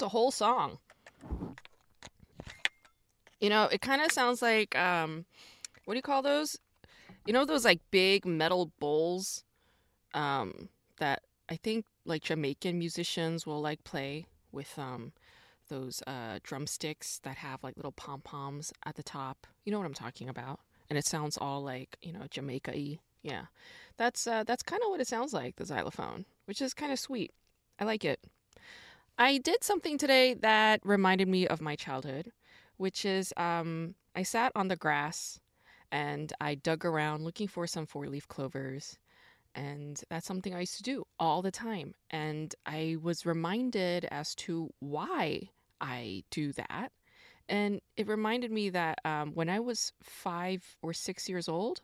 that's a whole song. You know, it kind of sounds like um, what do you call those? You know those like big metal bowls um, that I think like Jamaican musicians will like play with um, those uh, drumsticks that have like little pom poms at the top. You know what I'm talking about? And it sounds all like you know Jamaica y. Yeah, that's uh, that's kind of what it sounds like the xylophone, which is kind of sweet. I like it. I did something today that reminded me of my childhood, which is um, I sat on the grass and I dug around looking for some four leaf clovers. And that's something I used to do all the time. And I was reminded as to why I do that. And it reminded me that um, when I was five or six years old,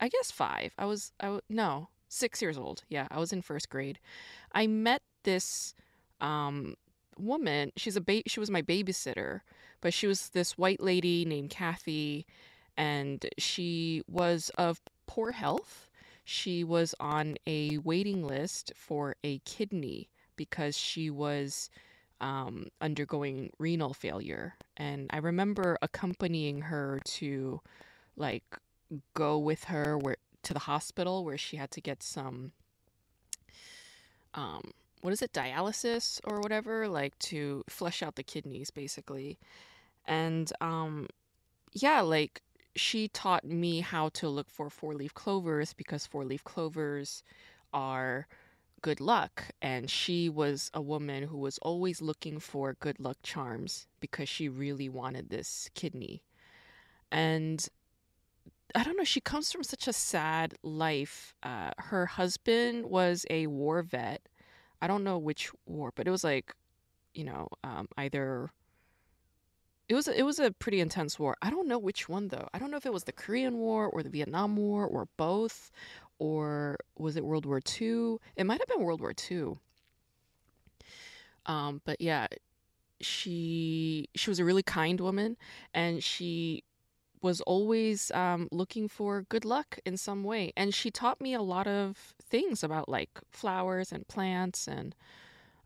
I guess five, I was, I, no, six years old. Yeah, I was in first grade. I met this um, woman. She's a ba- she was my babysitter, but she was this white lady named Kathy, and she was of poor health. She was on a waiting list for a kidney because she was um, undergoing renal failure. And I remember accompanying her to like go with her where to the hospital where she had to get some um what is it dialysis or whatever like to flush out the kidneys basically and um yeah like she taught me how to look for four leaf clovers because four leaf clovers are good luck and she was a woman who was always looking for good luck charms because she really wanted this kidney and I don't know. She comes from such a sad life. Uh, her husband was a war vet, I don't know which war, but it was like, you know, um, either it was it was a pretty intense war. I don't know which one though. I don't know if it was the Korean War or the Vietnam War or both, or was it World War II? It might have been World War II. Um, but yeah, she she was a really kind woman, and she was always um, looking for good luck in some way. And she taught me a lot of things about like flowers and plants. And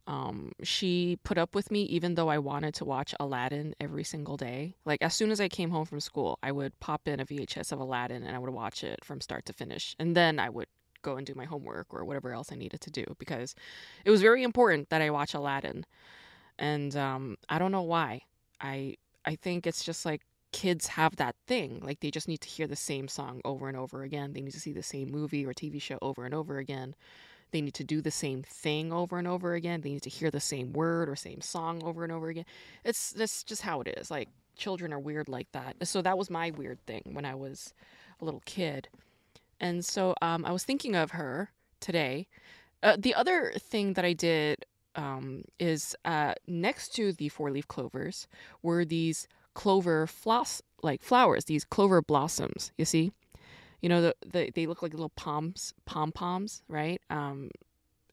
um, she put up with me even though I wanted to watch Aladdin every single day. Like as soon as I came home from school, I would pop in a VHS of Aladdin and I would watch it from start to finish. And then I would go and do my homework or whatever else I needed to do because it was very important that I watch Aladdin. And um, I don't know why. I I think it's just like kids have that thing. Like they just need to hear the same song over and over again. They need to see the same movie or TV show over and over again. They need to do the same thing over and over again. They need to hear the same word or same song over and over again. It's that's just how it is. Like children are weird like that. So that was my weird thing when I was a little kid. And so um, I was thinking of her today. Uh, the other thing that I did um, is uh, next to the four leaf clovers were these clover floss like flowers, these clover blossoms. You see, you know the, the they look like little palms, pom poms, right? Um,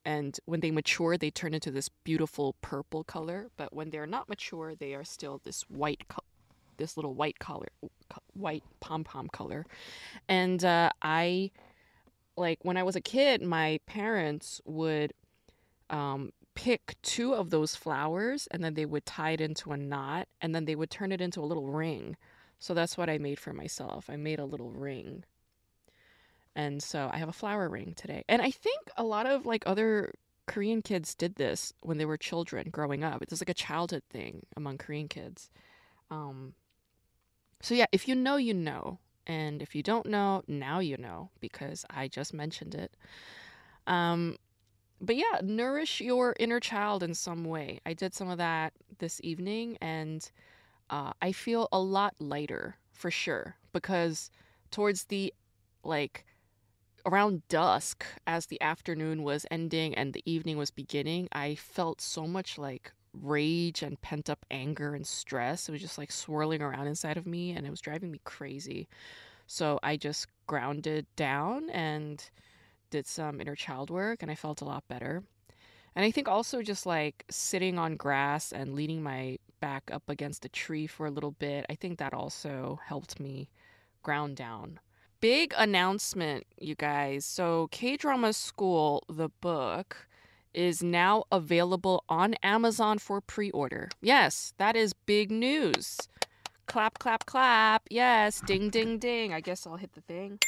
and when they mature, they turn into this beautiful purple color. But when they're not mature, they are still this white, this little white color, white pom pom color. And uh, I, like when I was a kid, my parents would um, pick two of those flowers and then they would tie it into a knot and then they would turn it into a little ring. So that's what I made for myself. I made a little ring. And so I have a flower ring today. And I think a lot of like other Korean kids did this when they were children growing up. It's like a childhood thing among Korean kids. Um, so yeah, if you know, you know. And if you don't know, now you know because I just mentioned it. Um, but yeah, nourish your inner child in some way. I did some of that this evening and uh, I feel a lot lighter for sure because towards the like around dusk as the afternoon was ending and the evening was beginning, I felt so much like rage and pent up anger and stress. It was just like swirling around inside of me and it was driving me crazy. So I just grounded down and did some inner child work and I felt a lot better. And I think also just like sitting on grass and leaning my back up against a tree for a little bit, I think that also helped me ground down. Big announcement, you guys. So, K Drama School, the book, is now available on Amazon for pre order. Yes, that is big news. Clap, clap, clap. Yes, ding, ding, ding. I guess I'll hit the thing.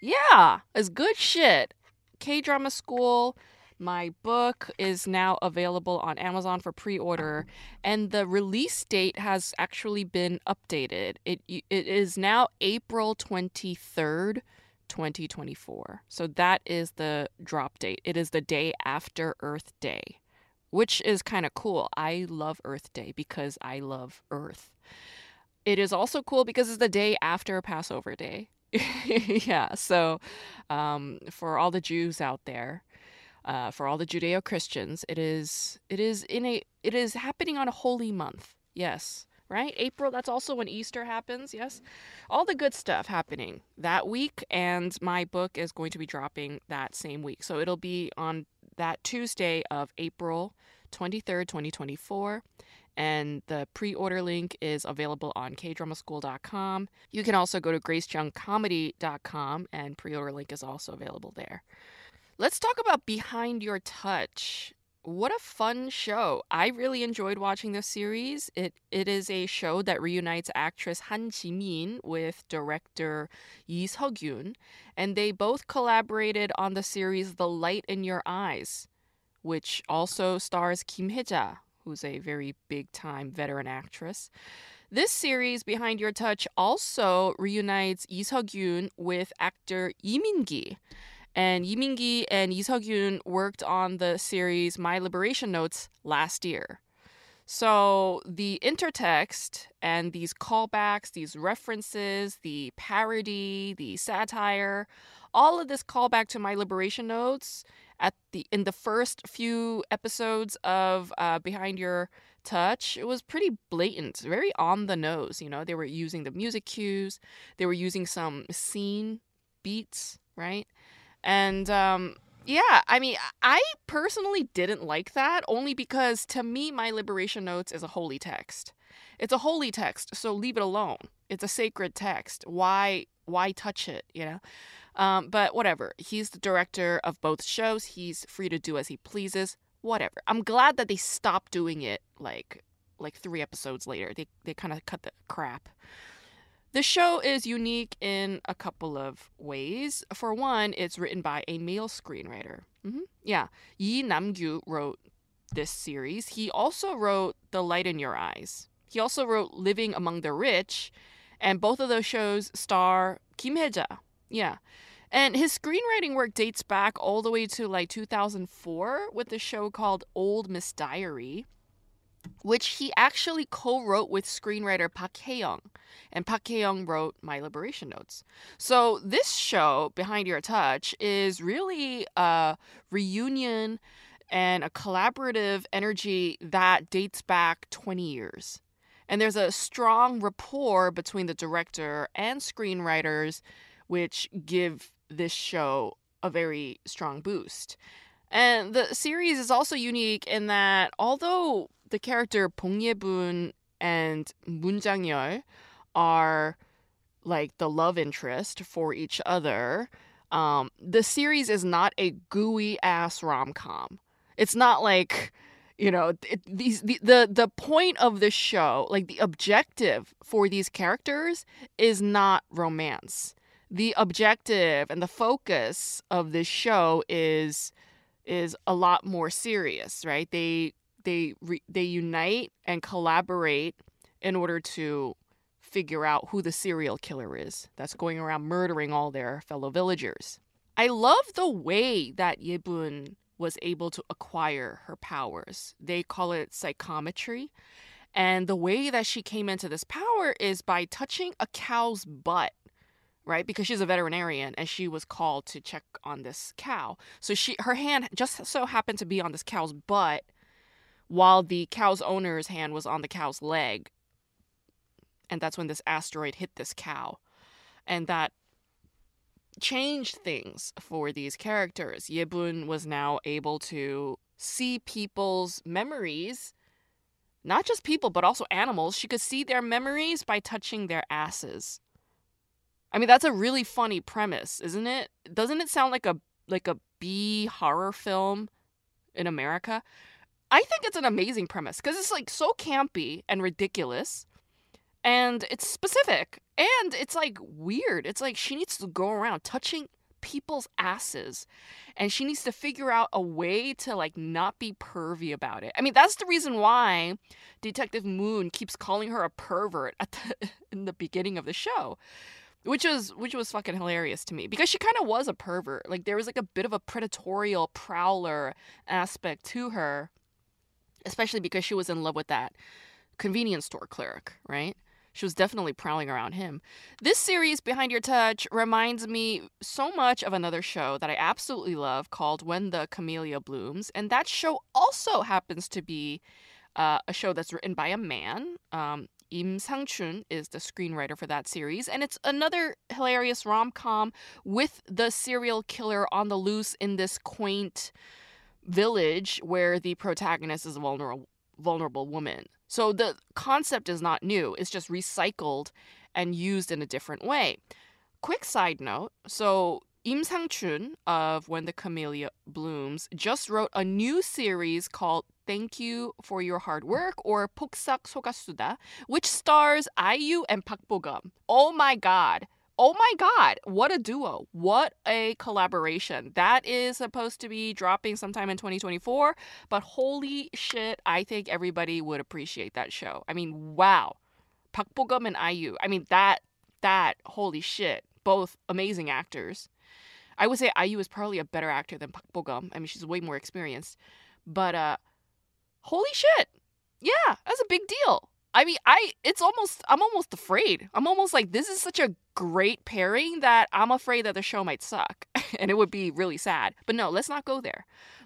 Yeah, it's good shit. K Drama School. My book is now available on Amazon for pre-order, and the release date has actually been updated. It it is now April twenty third, 2024. So that is the drop date. It is the day after Earth Day, which is kind of cool. I love Earth Day because I love Earth. It is also cool because it's the day after Passover Day. yeah, so um, for all the Jews out there, uh, for all the Judeo Christians, it is it is in a it is happening on a holy month. Yes, right? April, that's also when Easter happens, yes? All the good stuff happening that week, and my book is going to be dropping that same week. So it'll be on that Tuesday of April 23rd, 2024. And the pre order link is available on kdramaschool.com. You can also go to gracejoungcomedy.com, and pre order link is also available there. Let's talk about Behind Your Touch what a fun show. I really enjoyed watching this series. It it is a show that reunites actress Han Ji-min with director Lee Seok-yoon, and they both collaborated on the series The Light in Your Eyes, which also stars Kim Hye-ja, who's a very big-time veteran actress. This series, Behind Your Touch, also reunites Lee Seok-yoon with actor Lee Min-gi. And Lee Min-gi and Lee Seok-yoon worked on the series My Liberation Notes last year. So the intertext and these callbacks, these references, the parody, the satire, all of this callback to My Liberation Notes at the in the first few episodes of uh, Behind Your Touch, it was pretty blatant, very on the nose. You know, they were using the music cues, they were using some scene beats, right? And um, yeah, I mean, I personally didn't like that only because to me, my liberation notes is a holy text. It's a holy text, so leave it alone. It's a sacred text. Why why touch it, you know? Um, but whatever. He's the director of both shows. He's free to do as he pleases. Whatever. I'm glad that they stopped doing it like like three episodes later. They they kind of cut the crap. The show is unique in a couple of ways. For one, it's written by a male screenwriter. Mm-hmm. Yeah, Yi Namgyu wrote this series. He also wrote The Light in Your Eyes. He also wrote Living Among the Rich, and both of those shows star Kim Hye-ja. Yeah. And his screenwriting work dates back all the way to like 2004 with a show called Old Miss Diary which he actually co-wrote with screenwriter Park Hae-young. And Park Hae-young wrote My Liberation Notes. So this show, Behind Your Touch, is really a reunion and a collaborative energy that dates back 20 years. And there's a strong rapport between the director and screenwriters, which give this show a very strong boost. And the series is also unique in that although the character Bong Ye-bun and Moon Jang-yeol are like the love interest for each other. Um, the series is not a gooey ass rom com. It's not like you know it, these the, the the point of the show, like the objective for these characters, is not romance. The objective and the focus of this show is is a lot more serious, right? They they re- they unite and collaborate in order to figure out who the serial killer is that's going around murdering all their fellow villagers. I love the way that Ye-bun was able to acquire her powers. They call it psychometry. And the way that she came into this power is by touching a cow's butt, right? Because she's a veterinarian and she was called to check on this cow. So she her hand just so happened to be on this cow's butt while the cow's owner's hand was on the cow's leg. And that's when this asteroid hit this cow. And that changed things for these characters. Ye-bun was now able to see people's memories, not just people, but also animals. She could see their memories by touching their asses. I mean, that's a really funny premise, isn't it? Doesn't it sound like a like a B horror film in America. I think it's an amazing premise because it's like so campy and ridiculous and it's specific and it's like weird. It's like she needs to go around touching people's asses and she needs to figure out a way to like not be pervy about it. I mean, that's the reason why Detective Moon keeps calling her a pervert at the, in the beginning of the show. Which was which was fucking hilarious to me because she kind of was a pervert. Like there was like a bit of a predatorial prowler aspect to her, especially because she was in love with that convenience store clerk, right? She was definitely prowling around him. This series, Behind Your Touch, reminds me so much of another show that I absolutely love called When the Camellia Blooms. And that show also happens to be uh, a show that's written by a man. Um, Im Sang Chun is the screenwriter for that series, and it's another hilarious rom com with the serial killer on the loose in this quaint village where the protagonist is a vulnerable vulnerable woman. So the concept is not new, it's just recycled and used in a different way. Quick side note so Im Sang Chun of When the Camellia Blooms just wrote a new series called Thank You for Your Hard Work or Puksak Sogasuda, which stars IU and Park Bo-gum. Oh my god. Oh my god, what a duo. What a collaboration. That is supposed to be dropping sometime in 2024, but holy shit, I think everybody would appreciate that show. I mean, wow. Park Bo-gum and IU. I mean, that that holy shit. Both amazing actors. I would say IU is probably a better actor than Park Bo-gum. I mean, she's way more experienced. But uh holy shit. Yeah, that's a big deal. I mean, I it's almost I'm almost afraid. I'm almost like this is such a great pairing that I'm afraid that the show might suck and it would be really sad. But no, let's not go there.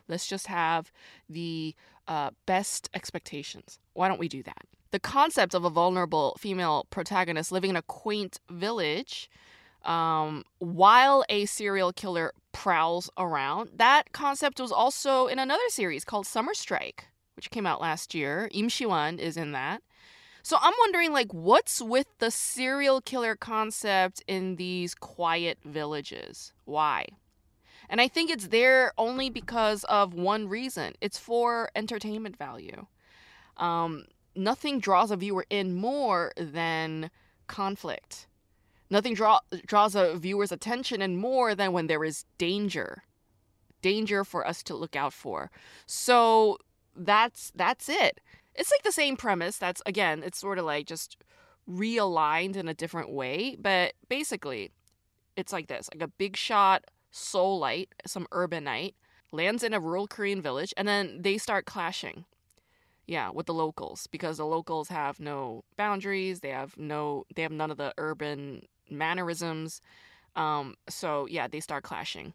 Let's just have the uh, best expectations. Why don't we do that? The concept of a vulnerable female protagonist living in a quaint village um, while a serial killer prowls around, that concept was also in another series called Summer Strike, which came out last year. Im Siwan is in that. So I'm wondering, like, what's with the serial killer concept in these quiet villages? Why? And I think it's there only because of one reason it's for entertainment value. Um, nothing draws a viewer in more than conflict. Nothing draw, draws a viewer's attention and more than when there is danger. Danger for us to look out for. So that's that's it it's like the same premise. That's again, it's sort of like just realigned in a different way, but basically, it's like this: like a big shot Seoulite, some urbanite lands in a rural Korean village, and then they start clashing. Yeah, with the locals because the locals have no boundaries. They have no, they have none of the urban mannerisms. Um, so yeah, they start clashing.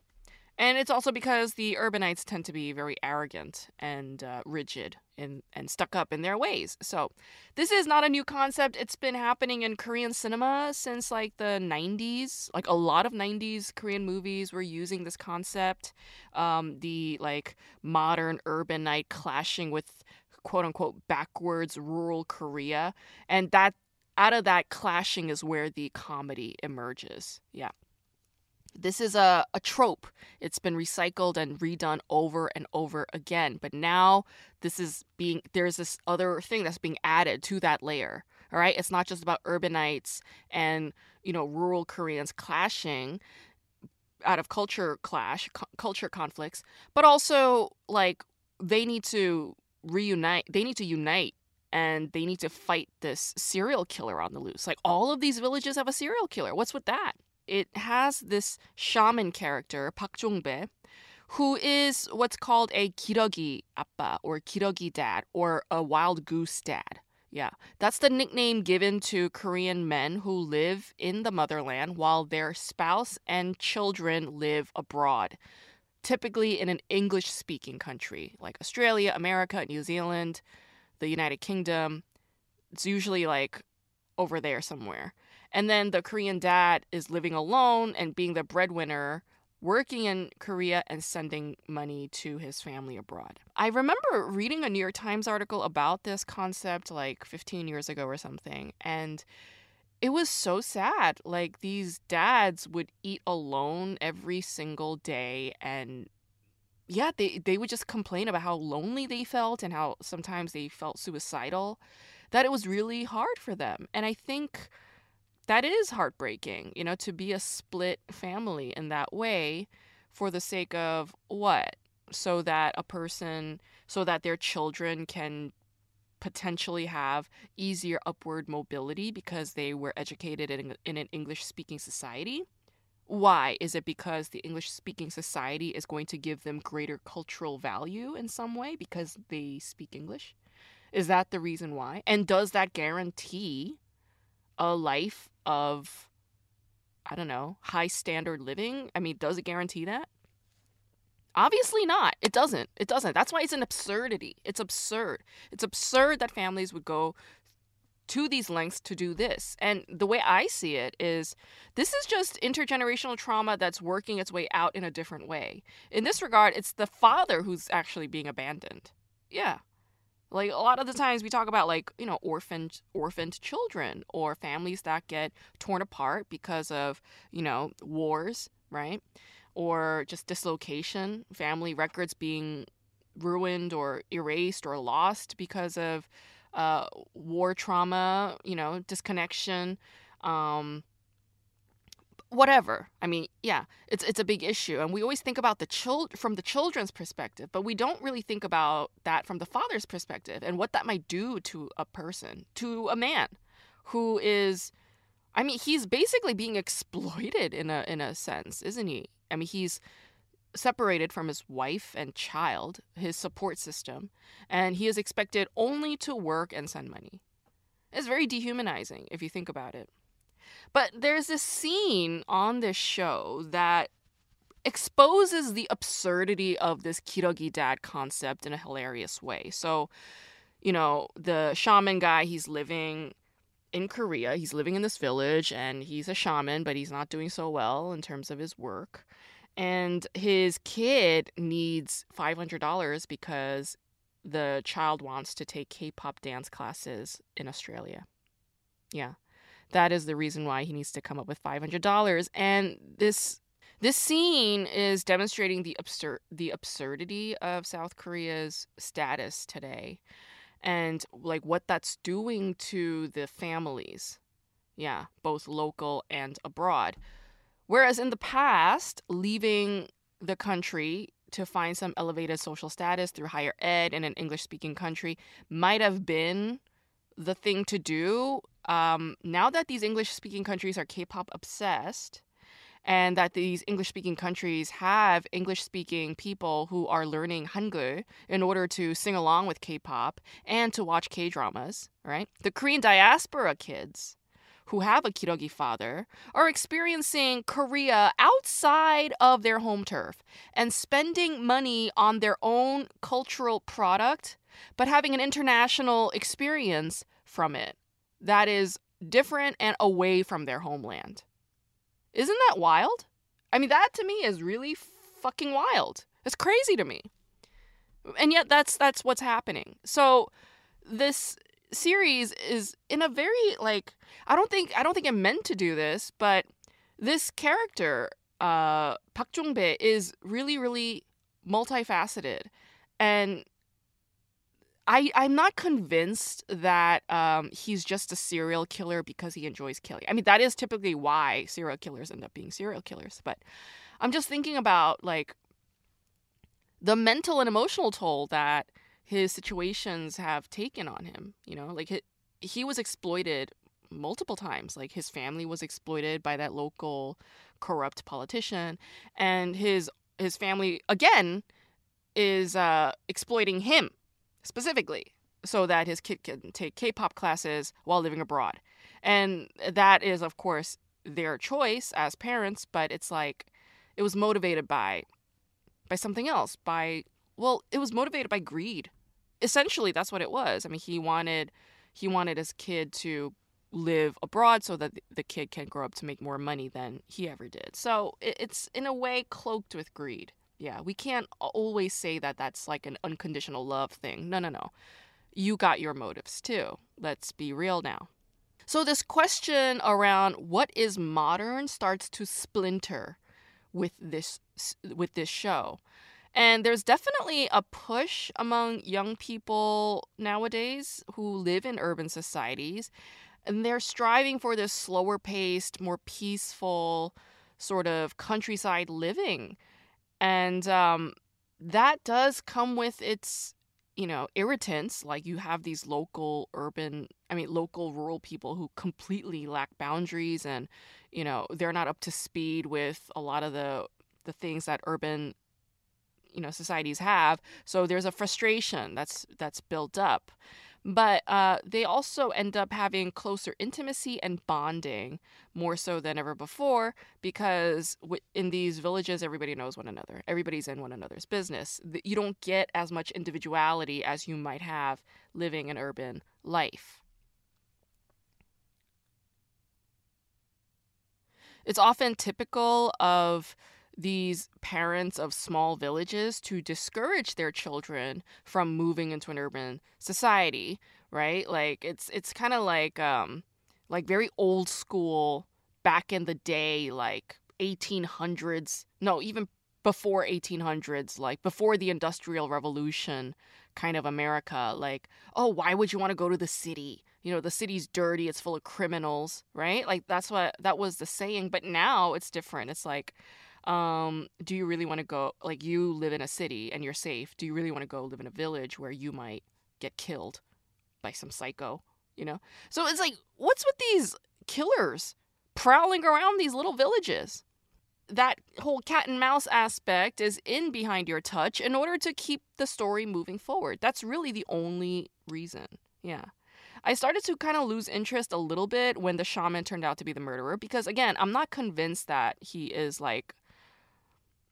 And it's also because the urbanites tend to be very arrogant and uh, rigid and, and stuck up in their ways. So, this is not a new concept. It's been happening in Korean cinema since like the 90s. Like a lot of 90s Korean movies were using this concept. Um, the like modern urbanite clashing with quote unquote backwards rural Korea. And that out of that clashing is where the comedy emerges. Yeah. This is a, a trope. It's been recycled and redone over and over again. But now this is being, there's this other thing that's being added to that layer. All right. It's not just about urbanites and, you know, rural Koreans clashing out of culture clash, culture conflicts, but also like they need to reunite, they need to unite and they need to fight this serial killer on the loose. Like all of these villages have a serial killer. What's with that? it has this shaman character, Park Jong-bae, who is what's called a kirogi appa or kirogi dad or a wild goose dad. Yeah, that's the nickname given to Korean men who live in the motherland while their spouse and children live abroad, typically in an English speaking country like Australia, America, New Zealand, the United Kingdom. It's usually like over there somewhere. And then the Korean dad is living alone and being the breadwinner, working in Korea and sending money to his family abroad. I remember reading a New York Times article about this concept like 15 years ago or something. And it was so sad. Like these dads would eat alone every single day and yeah, they they would just complain about how lonely they felt and how sometimes they felt suicidal, that it was really hard for them. And I think that is heartbreaking, you know, to be a split family in that way for the sake of what? So that a person, so that their children can potentially have easier upward mobility because they were educated in, in an English speaking society. Why? Is it because the English speaking society is going to give them greater cultural value in some way because they speak English? Is that the reason why? And does that guarantee a life of, I don't know, high standard living? I mean, does it guarantee that? Obviously not. It doesn't. It doesn't. That's why it's an absurdity. It's absurd. It's absurd that families would go to these lengths to do this. And the way I see it is this is just intergenerational trauma that's working its way out in a different way. In this regard, it's the father who's actually being abandoned. Yeah. Like a lot of the times we talk about like, you know, orphaned orphaned children or families that get torn apart because of, you know, wars, right? Or just dislocation, family records being ruined or erased or lost because of uh, war trauma, you know, disconnection, um, whatever. I mean, yeah, it's it's a big issue, and we always think about the child from the children's perspective, but we don't really think about that from the father's perspective and what that might do to a person, to a man, who is, I mean, he's basically being exploited in a in a sense, isn't he? I mean, he's separated from his wife and child, his support system, and he is expected only to work and send money. It's very dehumanizing if you think about it. But there's this scene on this show that exposes the absurdity of this Kirogi dad concept in a hilarious way. So, you know, the shaman guy, he's living in Korea. He's living in this village and he's a shaman, but he's not doing so well in terms of his work and his kid needs $500 because the child wants to take K-pop dance classes in Australia. Yeah. That is the reason why he needs to come up with $500 and this this scene is demonstrating the absurd the absurdity of South Korea's status today and like what that's doing to the families. Yeah, both local and abroad. Whereas in the past, leaving the country to find some elevated social status through higher ed in an English speaking country might have been the thing to do. Um, now that these English speaking countries are K pop obsessed, and that these English speaking countries have English speaking people who are learning Hangul in order to sing along with K pop and to watch K dramas, right? The Korean diaspora kids who have a Kirogi father are experiencing Korea outside of their home turf and spending money on their own cultural product, but having an international experience from it that is different and away from their homeland. Isn't that wild? I mean, that to me is really fucking wild. It's crazy to me. And yet that's that's what's happening. So this series is in a very like I don't think I don't think I'm meant to do this, but this character, uh, Park Jong-bae, is really really multifaceted, and I I'm not convinced that um, he's just a serial killer because he enjoys killing. I mean that is typically why serial killers end up being serial killers, but I'm just thinking about like the mental and emotional toll that his situations have taken on him. You know, like he, he was exploited multiple times. Like his family was exploited by that local corrupt politician, and his his family again is uh, exploiting him specifically so that his kid can take K-pop classes while living abroad. And that is, of course, their choice as parents, but it's like it was motivated by by something else, by well, it was motivated by greed essentially that's what it was. I mean, he wanted he wanted his kid to live abroad so that the kid can grow up to make more money than he ever did. So it's in a way cloaked with greed. Yeah, we can't always say that that's like an unconditional love thing. No, no, no. You got your motives too. Let's be real now. So this question around what is modern starts to splinter with this with this show. And there's definitely a push among young people nowadays who live in urban societies. And they're striving for this slower paced, more peaceful sort of countryside living. And um, that does come with its you know irritants like you have these local urban i mean local rural people who completely lack boundaries and you know they're not up to speed with a lot of the the things that urban you know societies have. So there's a frustration that's that's built up. But uh, they also end up having closer intimacy and bonding more so than ever before because in these villages everybody knows one another. Everybody's in one another's business. You don't get as much individuality as you might have living an urban life. It's often typical of these parents of small villages to discourage their children from moving into an urban society, right? Like it's it's kind of like um like very old school back in the day like 1800s, no, even before 1800s, like before the industrial revolution kind of America, like, oh, why would you want to go to the city? You know, the city's dirty, it's full of criminals, right? Like that's what that was the saying, but now it's different. It's like um, do you really want to go like you live in a city and you're safe do you really want to go live in a village where you might get killed by some psycho you know? So it's like what's with these killers prowling around these little villages? That whole cat and mouse aspect is in behind your touch in order to keep the story moving forward. That's really the only reason yeah. I started to kind of lose interest a little bit when the shaman turned out to be the murderer because again, I'm not convinced that he is like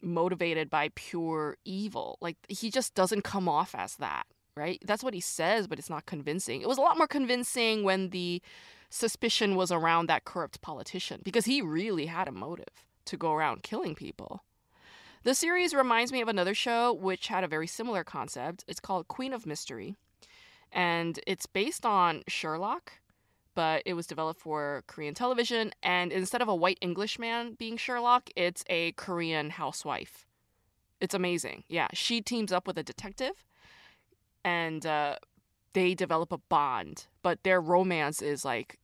motivated by pure evil. Like he just doesn't come off as that, right? That's what he says, but it's not convincing. It was a lot more convincing when the suspicion was around that corrupt politician because he really had a motive to go around killing people. The series reminds me of another show which had a very similar concept. It's called Queen of Mystery, and it's based on Sherlock but it was developed for Korean television. And instead of a white Englishman being Sherlock, it's a Korean housewife. It's amazing. Yeah, she teams up with a detective, and uh, they develop a bond. But their romance is like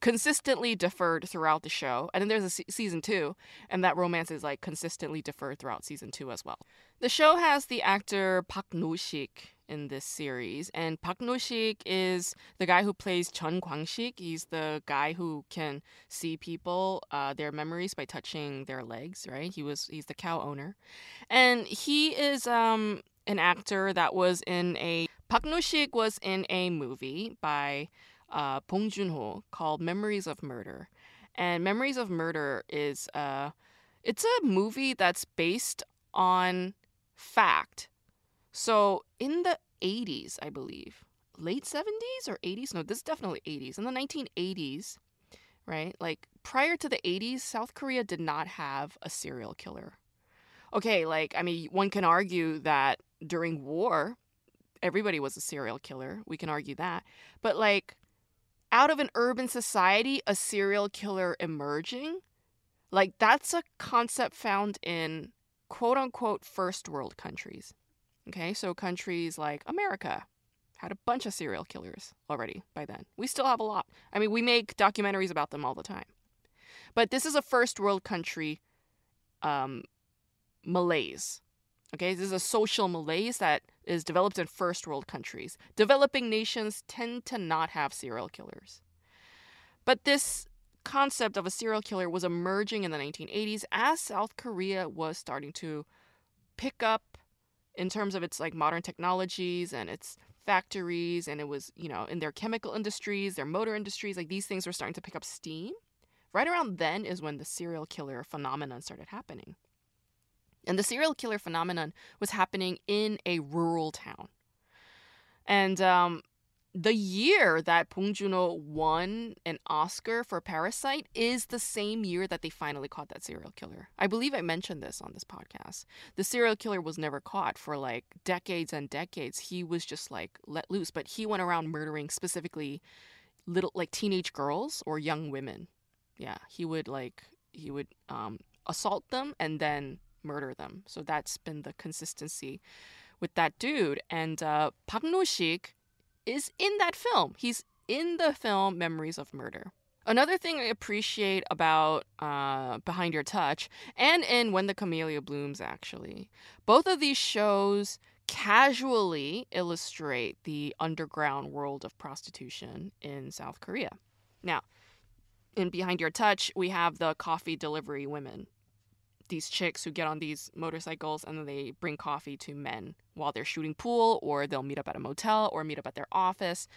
consistently deferred throughout the show. And then there's a se- season two, and that romance is like consistently deferred throughout season two as well. The show has the actor Park No-sik in this series. And Park No-sik is the guy who plays Chun Kwang-sik. He's the guy who can see people, uh, their memories by touching their legs, right? He was he's the cow owner. And he is um, an actor that was in a Park No-sik was in a movie by uh, Bong Joon-ho called Memories of Murder. And Memories of Murder is uh, it's a movie that's based on fact so in the 80s, I believe, late 70s or 80s, no, this is definitely 80s. In the 1980s, right? Like prior to the 80s, South Korea did not have a serial killer. Okay, like, I mean, one can argue that during war, everybody was a serial killer. We can argue that. But like, out of an urban society, a serial killer emerging, like, that's a concept found in quote unquote first world countries. Okay, so countries like America had a bunch of serial killers already by then. We still have a lot. I mean, we make documentaries about them all the time. But this is a first world country um, malaise. Okay, this is a social malaise that is developed in first world countries. Developing nations tend to not have serial killers. But this concept of a serial killer was emerging in the 1980s as South Korea was starting to pick up in terms of its like modern technologies and its factories and it was you know in their chemical industries their motor industries like these things were starting to pick up steam. Right around then is when the serial killer phenomenon started happening. And the serial killer phenomenon was happening in a rural town. And um, the year that Bong Joon-ho won an Oscar for Parasite is the same year that they finally caught that serial killer. I believe I mentioned this on this podcast. The serial killer was never caught for like decades and decades. He was just like let loose, but he went around murdering specifically little like teenage girls or young women. Yeah, he would like he would um assault them and then murder them. So that's been the consistency with that dude. And uh, Park No-sik is in that film. He's in the film Memories of Murder. Another thing I appreciate about uh, Behind Your Touch and in When the Camellia Blooms, actually, both of these shows casually illustrate the underground world of prostitution in South Korea. Now, in Behind Your Touch, we have the coffee delivery women. These chicks who get on these motorcycles and then they bring coffee to men while they're shooting pool, or they'll meet up at a motel or meet up at their office.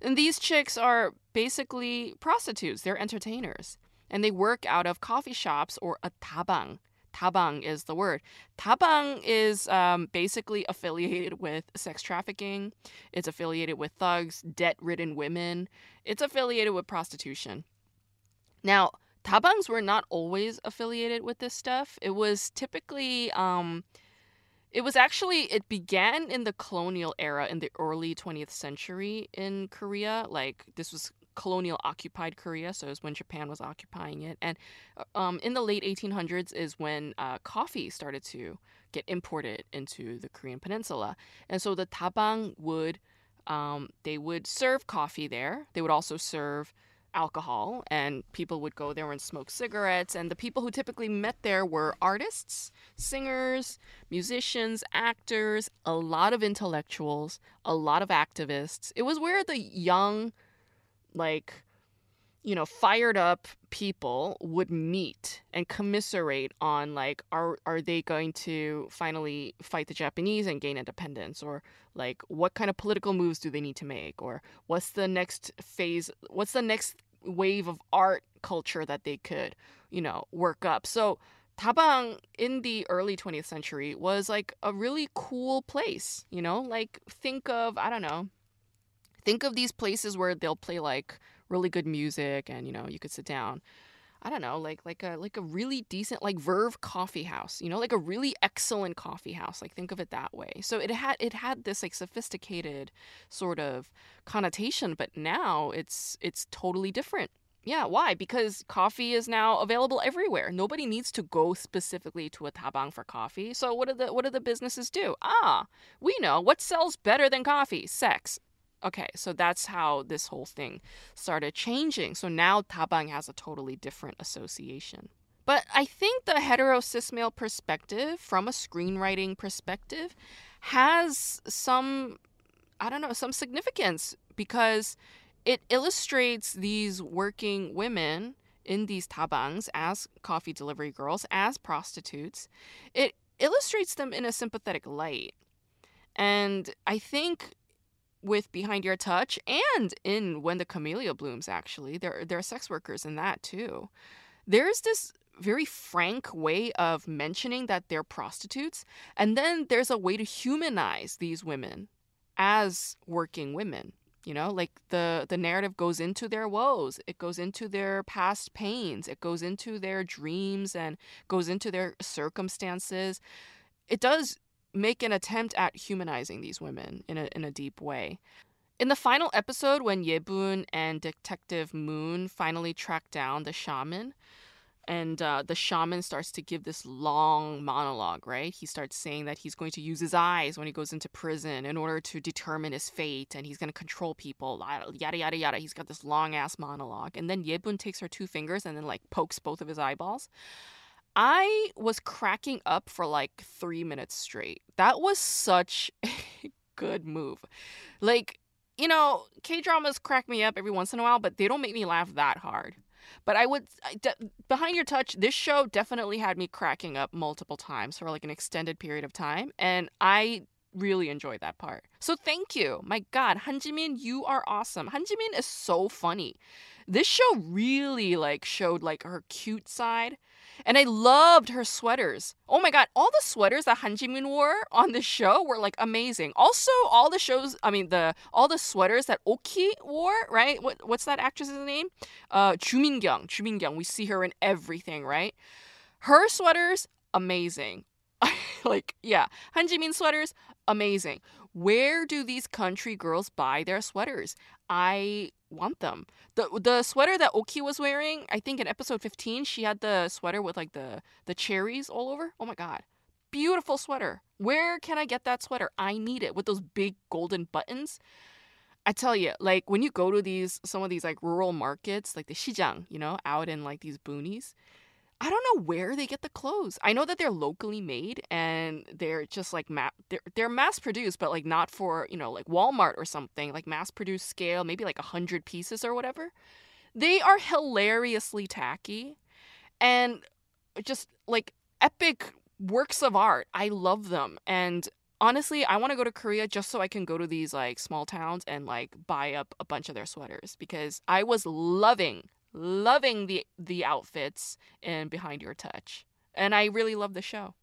And these chicks are basically prostitutes, they're entertainers. And they work out of coffee shops or a tabang. Tabang is the word. Tabang is um, basically affiliated with sex trafficking. It's affiliated with thugs, debt-ridden women. It's affiliated with prostitution. Now, tabangs were not always affiliated with this stuff. It was typically um, it was actually it began in the colonial era in the early 20th century in Korea. Like this was colonial occupied Korea, so it was when Japan was occupying it. And uh, um, in the late 1800s is when uh, coffee started to get imported into the Korean peninsula. And so the tabang would um, they would serve coffee there. They would also serve alcohol and people would go there and smoke cigarettes and the people who typically met there were artists singers musicians actors a lot of intellectuals a lot of activists. It was where the young like you know fired up people would meet and commiserate on like are are they going to finally fight the Japanese and gain independence? Or like what kind of political moves do they need to make? Or what's the next phase what's the next wave of art culture that they could you know work up? So Tabang in the early 20th century was like a really cool place, you know? Like think of, I don't know, think of these places where they'll play like really good music and you know you could sit down i don't know like like a like a really decent like verve coffee house you know like a really excellent coffee house like think of it that way so it had it had this like sophisticated sort of connotation but now it's it's totally different yeah, why? Because coffee is now available everywhere. Nobody needs to go specifically to a tabang for coffee. So what do the what do the businesses do? Ah, we know what sells better than coffee: sex. Okay, so that's how this whole thing started changing. So now tabang has a totally different association. But I think the hetero cis male perspective, from a screenwriting perspective, has some, I don't know, some significance because it illustrates these working women in these tabangs as coffee delivery girls, as prostitutes. It illustrates them in a sympathetic light. And I think with Behind Your Touch and in When the Camellia Blooms, actually. There, there are sex workers in that too. There's this very frank way of mentioning that they're prostitutes. And then there's a way to humanize these women as working women. You know, like the, the narrative goes into their woes, it goes into their past pains, it goes into their dreams and goes into their circumstances. It does make an attempt at humanizing these women in a, in a deep way. In the final episode, when Yebun and Detective Moon finally track down the shaman, and uh, the shaman starts to give this long monologue, right? He starts saying that he's going to use his eyes when he goes into prison in order to determine his fate and he's going to control people, yada, yada, yada. He's got this long ass monologue. And then Yebun takes her two fingers and then like pokes both of his eyeballs. I was cracking up for like three minutes straight. That was such a good move. Like, you know, K dramas crack me up every once in a while, but they don't make me laugh that hard. But I would, I de- Behind Your Touch, this show definitely had me cracking up multiple times for like an extended period of time. And I really enjoyed that part. So thank you. My God, Han Jimin, you are awesome. Han Jimin is so funny. This show really like showed like her cute side and I loved her sweaters. Oh my god, all the sweaters that Han Ji-min wore on the show were like amazing. Also, all the shows, I mean the all the sweaters that Oki wore, right? What what's that actress's name? Uh Ju Min-kyung. Ju Min-kyung. We see her in everything, right? Her sweaters amazing. like, yeah, Han Ji-min sweaters amazing. Where do these country girls buy their sweaters? I want them. The the sweater that Oki was wearing, I think in episode 15, she had the sweater with like the the cherries all over. Oh my god. Beautiful sweater. Where can I get that sweater? I need it with those big golden buttons. I tell you, like when you go to these some of these like rural markets, like the Shijang, you know, out in like these boonies, I don't know where they get the clothes. I know that they're locally made and they're just like ma- they're they're mass produced, but like not for you know like Walmart or something like mass produced scale, maybe like a hundred pieces or whatever. They are hilariously tacky, and just like epic works of art. I love them, and honestly, I want to go to Korea just so I can go to these like small towns and like buy up a bunch of their sweaters because I was loving loving the the outfits in Behind Your Touch. And I really love the show.